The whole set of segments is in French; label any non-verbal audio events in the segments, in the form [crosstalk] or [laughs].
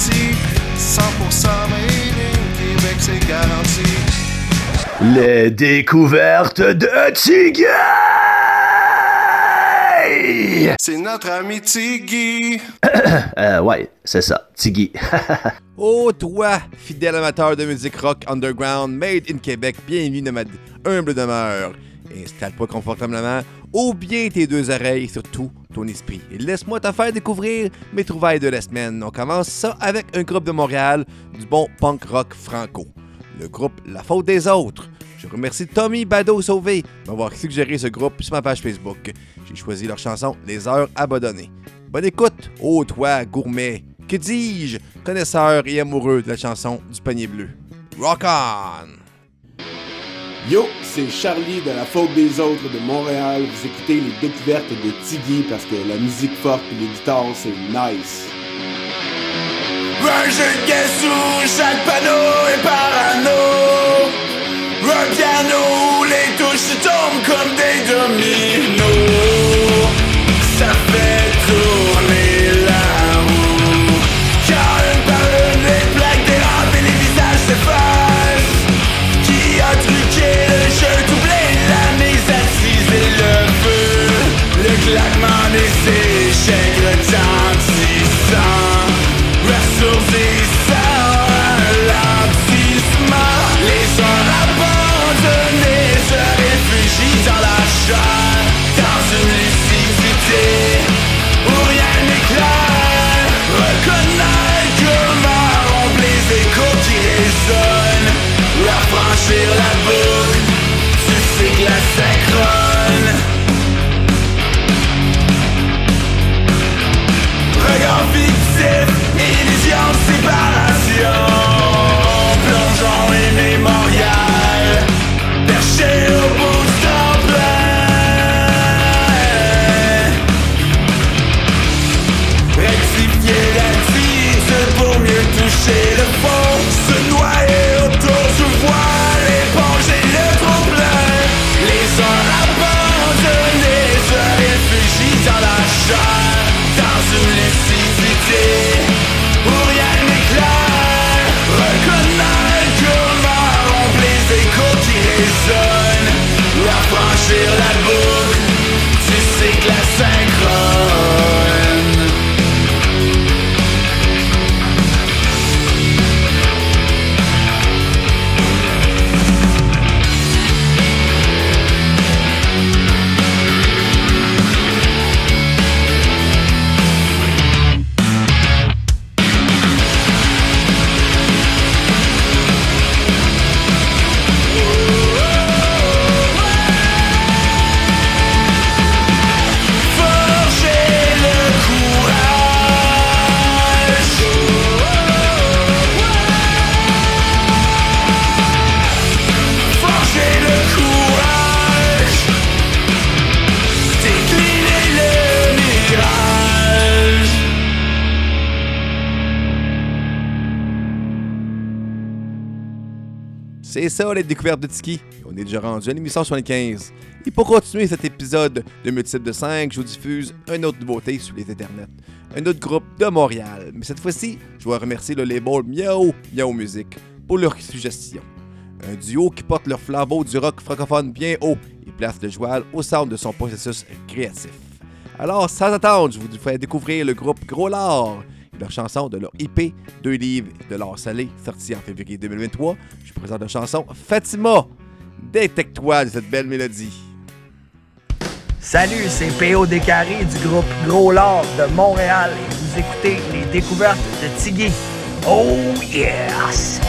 garanti. 100% made in Québec, c'est garanti. Les découvertes de Tiggy! C'est notre ami Tiggy. [coughs] euh, ouais, c'est ça, Tiggy. [laughs] oh, toi, fidèle amateur de musique rock underground made in Québec, bienvenue dans ma humble demeure. Installe-toi confortablement, ou bien tes deux oreilles surtout ton esprit. Laisse-moi te faire découvrir mes trouvailles de la semaine. On commence ça avec un groupe de Montréal, du bon punk rock franco. Le groupe La Faute des Autres. Je remercie Tommy Bado Sauvé d'avoir suggéré ce groupe sur ma page Facebook. J'ai choisi leur chanson Les Heures Abandonnées. Bonne écoute, ô toi, gourmet, que dis-je, connaisseur et amoureux de la chanson du panier bleu. Rock on! Yo, c'est Charlie de la faute des autres de Montréal. Vous écoutez les découvertes de Tiggy parce que la musique forte et les guitares, c'est nice. Un jeu de chaque panneau est parano. Un piano, les touches tombent comme des dominos. Le C'est ça les découvertes de Tiki. On est déjà rendu à l'émission 75. Et pour continuer cet épisode de Multiple de 5, je vous diffuse une autre nouveauté sur les internets. Un autre groupe de Montréal. Mais cette fois-ci, je dois remercier le label Miao Miao Music pour leur suggestion. Un duo qui porte leur flambeau du rock francophone bien haut et place le joual au centre de son processus créatif. Alors, sans attendre, je vous fais découvrir le groupe Gros Lard leur chanson de leur IP, deux livres de l'art salé, sorti en février 2023. Je vous présente la chanson Fatima. Détecte-toi de cette belle mélodie. Salut, c'est PO Décaré du groupe Gros Lard de Montréal et vous écoutez les découvertes de Tiggy. Oh yes!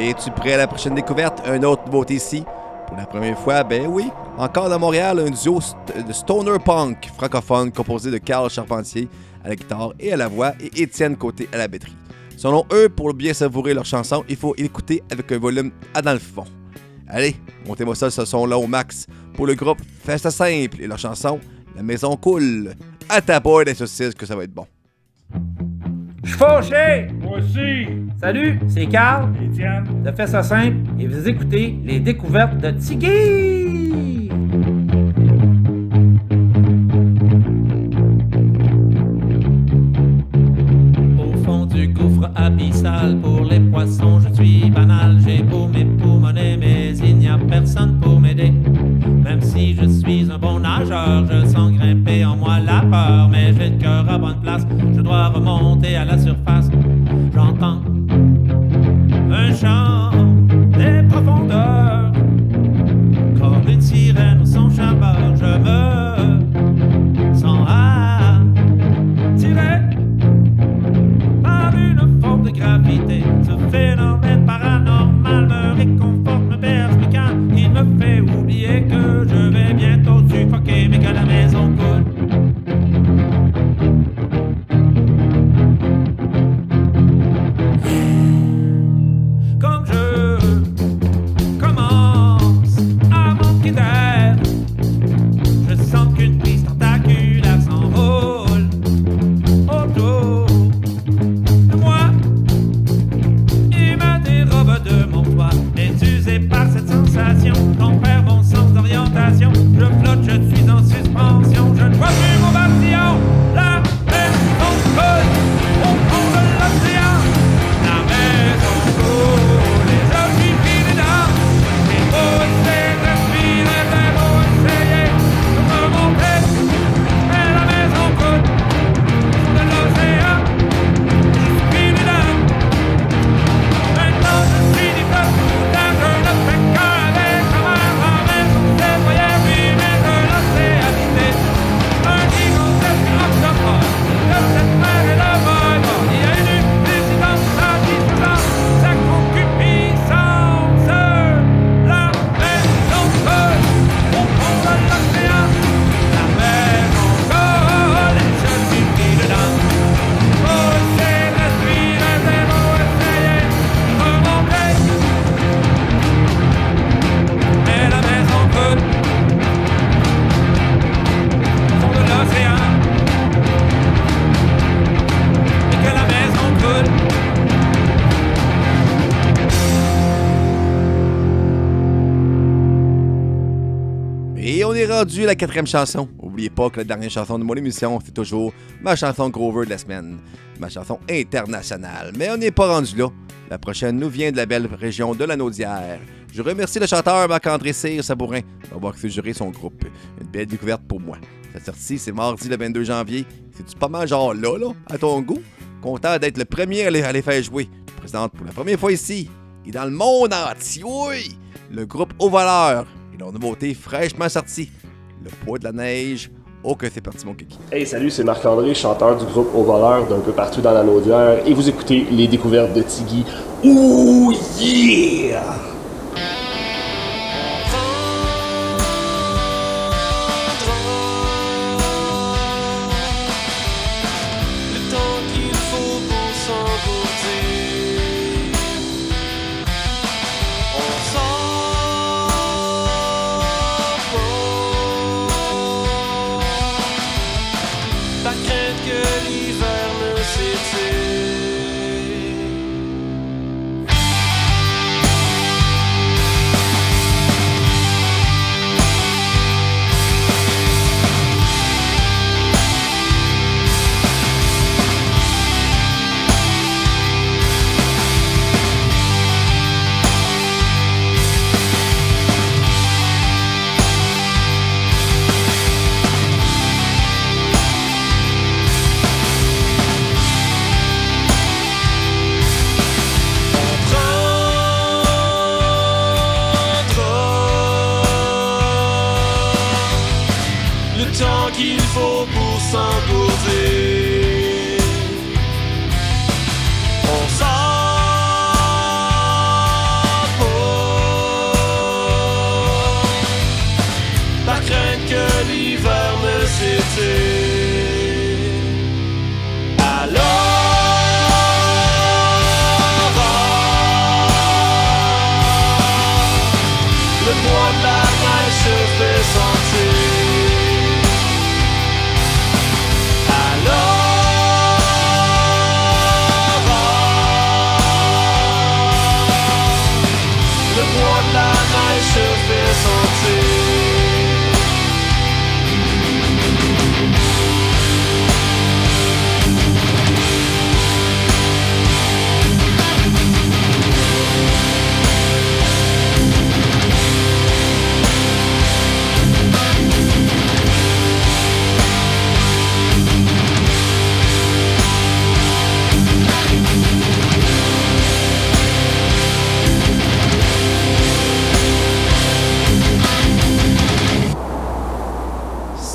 Es-tu prêt à la prochaine découverte? Un autre nouveauté ici. Pour la première fois, ben oui, encore dans Montréal, un duo de stoner punk francophone composé de Carl Charpentier à la guitare et à la voix et Étienne Côté à la batterie. Selon eux, pour bien savourer leur chanson, il faut écouter avec un volume à dans le fond. Allez, montez-moi ça, ce son-là au max pour le groupe Fais ça simple et leur chanson La maison coule. À ta boîte des saucisses que ça va être bon. Je Salut, c'est Carl Étienne. de Fais ça simple et vous écoutez les découvertes de Tiggy! Au fond du gouffre abyssal, pour les poissons, je suis banal. Quatrième chanson. Oubliez pas que la dernière chanson de mon émission, c'est toujours ma chanson Grover de la semaine. Ma chanson internationale. Mais on n'est pas rendu là. La prochaine nous vient de la belle région de la Naudière. Je remercie le chanteur Marc-André Cyr Sabourin d'avoir suggéré son groupe. Une belle découverte pour moi. Sa sortie, c'est mardi le 22 janvier. C'est-tu pas mal genre là, là, à ton goût? Content d'être le premier à les, à les faire jouer. Je présente pour la première fois ici, et dans le monde entier, oui, le groupe Au Valeur et leur nouveauté fraîchement sortie, Le poids de la neige. Oh que c'est parti mon kiki. Hey, salut, c'est Marc-André, chanteur du groupe Au Voleur d'un peu partout dans la Naudière, et vous écoutez les découvertes de Tiggy. Ouh, yeah!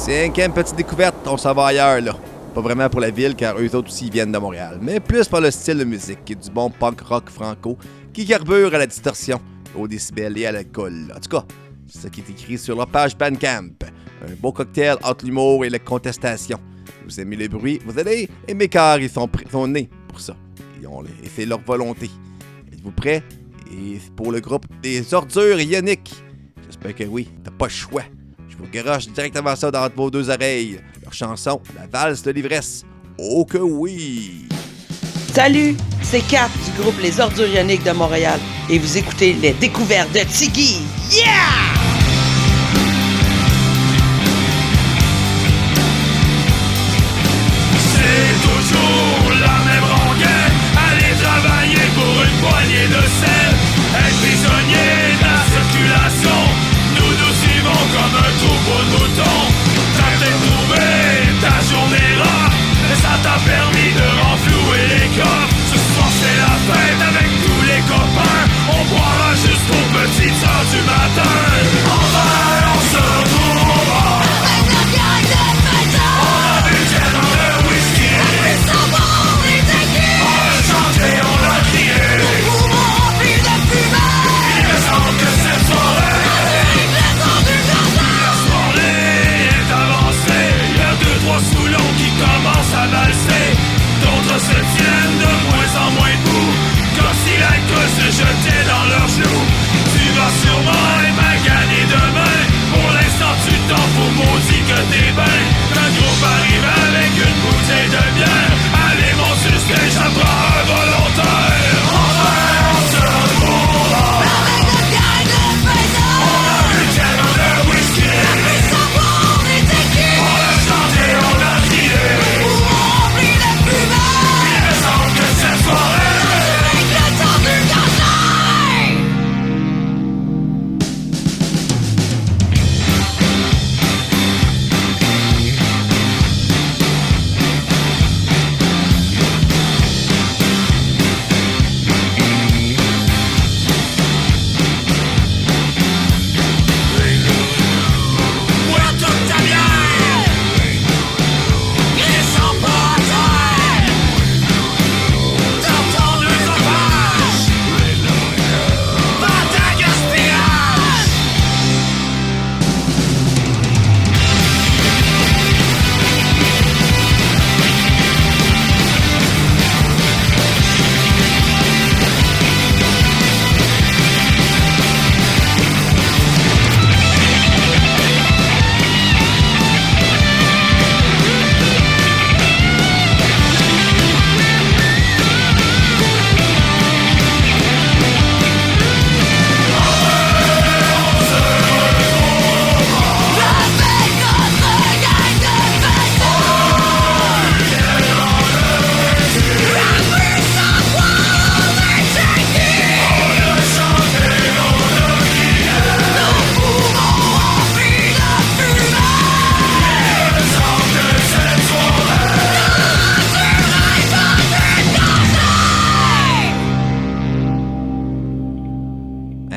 Cinquième petite découverte, on s'en va ailleurs, là. Pas vraiment pour la ville, car eux autres aussi viennent de Montréal, mais plus par le style de musique, qui est du bon punk rock franco, qui carbure à la distorsion, au décibel et à l'alcool. En tout cas, c'est ce qui est écrit sur leur page Bandcamp. Un beau cocktail entre l'humour et la contestation. Vous aimez le bruit, vous allez aimer car ils sont nés pour ça. Ils ont, et c'est leur volonté. Êtes-vous prêts? Et pour le groupe des ordures ioniques. J'espère que oui, t'as pas le choix. Vous garoche directement ça dans vos deux oreilles. Leur chanson, La valse de l'ivresse. Oh que oui! Salut, c'est Kat du groupe Les Ordures Ioniques de Montréal et vous écoutez les découvertes de Tiggy. Yeah!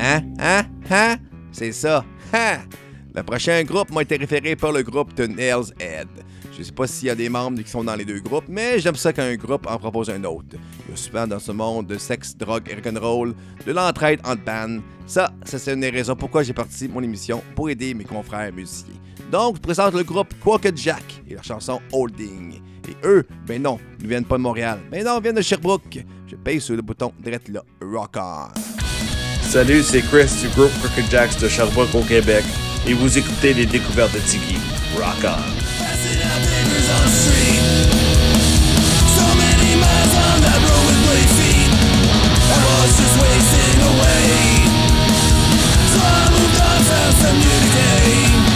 Hein? Hein? Hein? C'est ça. Hein? Le prochain groupe m'a été référé par le groupe de Nails Head. Je sais pas s'il y a des membres qui sont dans les deux groupes, mais j'aime ça quand un groupe en propose un autre. Il y a souvent dans ce monde de sexe, drogue et rock'n'roll, de l'entraide entre bands. Ça, ça c'est une des raisons pourquoi j'ai parti mon émission pour aider mes confrères musiciens. Donc, je présente le groupe Quacket Jack et leur chanson Holding. Et eux, ben non, ne viennent pas de Montréal. Ben non, ils viennent de Sherbrooke. Je paye sur le bouton direct là. Rock on. Salut, c'est Chris du groupe Crooked Jacks de Sherbrooke au Québec et vous écoutez les découvertes de Tiki. Rock on! Lunch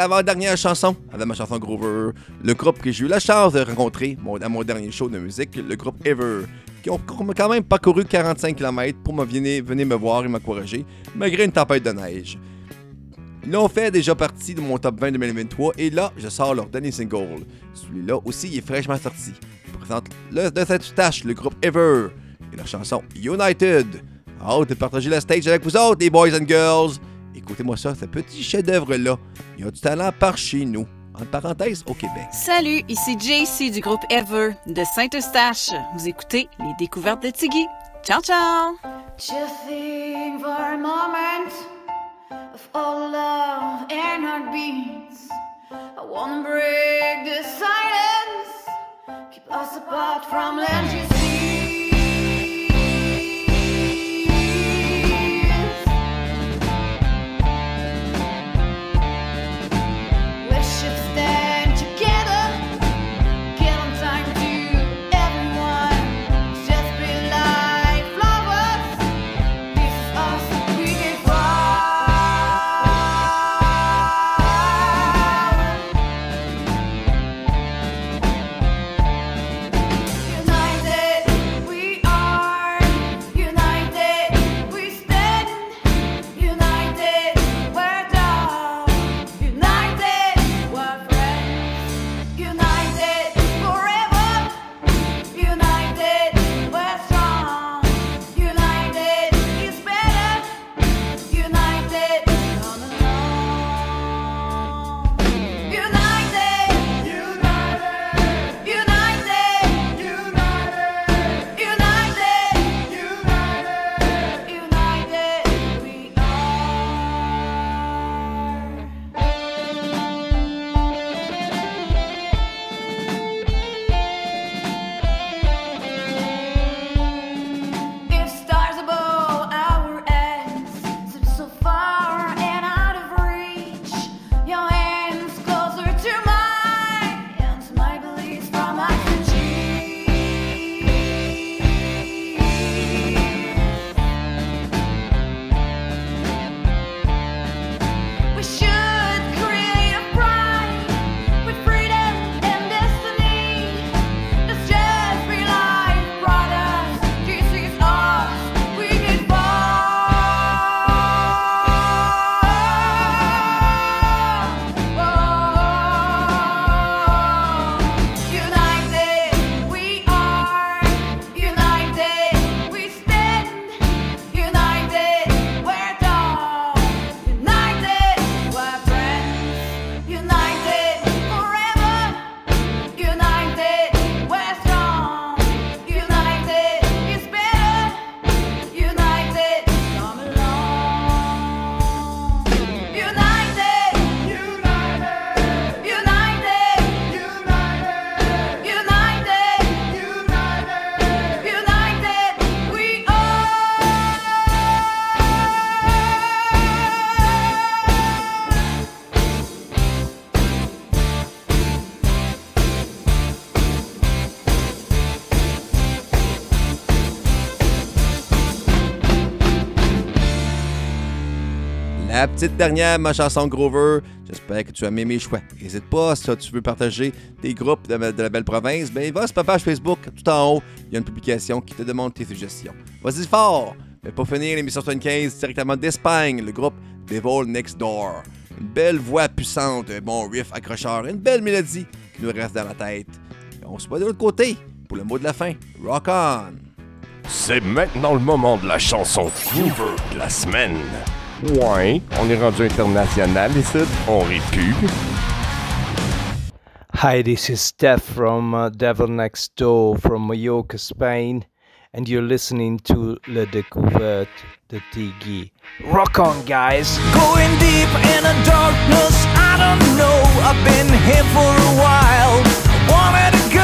l'avant-dernière chanson avec ma chanson Grover. Le groupe que j'ai eu la chance de rencontrer à mon dernier show de musique, le groupe Ever, qui ont quand même parcouru 45 km pour me venir, venir me voir et m'encourager, malgré une tempête de neige. Ils l'ont fait déjà partie de mon top 20 2023 et là, je sors leur dernier single. Celui-là aussi, est fraîchement sorti. Je présente le de cette tâche, le groupe Ever et leur chanson United. Hâte de partager la stage avec vous autres, les boys and girls. Écoutez-moi ça, ce petit chef-d'œuvre-là. Il y a du talent par chez nous. Entre parenthèses, au Québec. Salut, ici JC du groupe Ever de Saint-Eustache. Vous écoutez les découvertes de Tiggy. Ciao, ciao! Just think for a moment of all love and heartbeats. I wanna break the silence, keep us apart from land La petite dernière, ma chanson Grover. J'espère que tu as aimé mes choix. N'hésite pas, si tu veux partager tes groupes de, la belle province, ben va sur ma page Facebook, tout en haut, il y a une publication qui te demande tes suggestions. Vas-y fort! Mais pour finir, l'émission 75 directement d'Espagne, le groupe Devil Next Door. Une belle voix puissante, un bon riff accrocheur, une belle mélodie qui nous reste dans la tête. Et on se voit de l'autre côté pour le mot de la fin. Rock on! C'est maintenant le moment de la chanson cover de la semaine. Ouais, on est rendu international ici, on rit plus. Hi, this is Steph from uh, Devil Next Door from Mallorca, Spain, and you're listening to Le Découverte de Tiggy. Rock on, guys! Going deep in a darkness I don't know. I've been here for a while. Wanted to go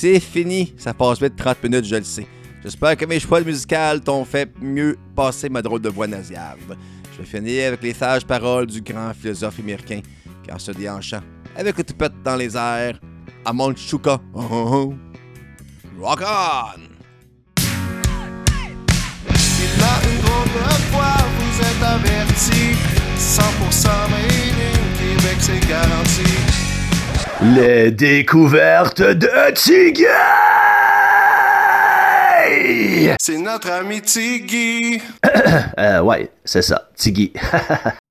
c'est fini. Ça passe vite 30 minutes, je le sais. J'espère que mes choix musicaux t'ont fait mieux passer ma drôle de voix nasillarde. Je vais finir avec les sages paroles du grand philosophe américain qui en se déhanchant avec le toupette dans les airs à Manchuka. Oh, oh, oh. Rock on! Une vous êtes avertis. 100% made in Québec, c'est garanti. Les découvertes de Tiggy! C'est notre ami Tiggy. [coughs] euh, ouais, c'est ça, Tiggy. [laughs]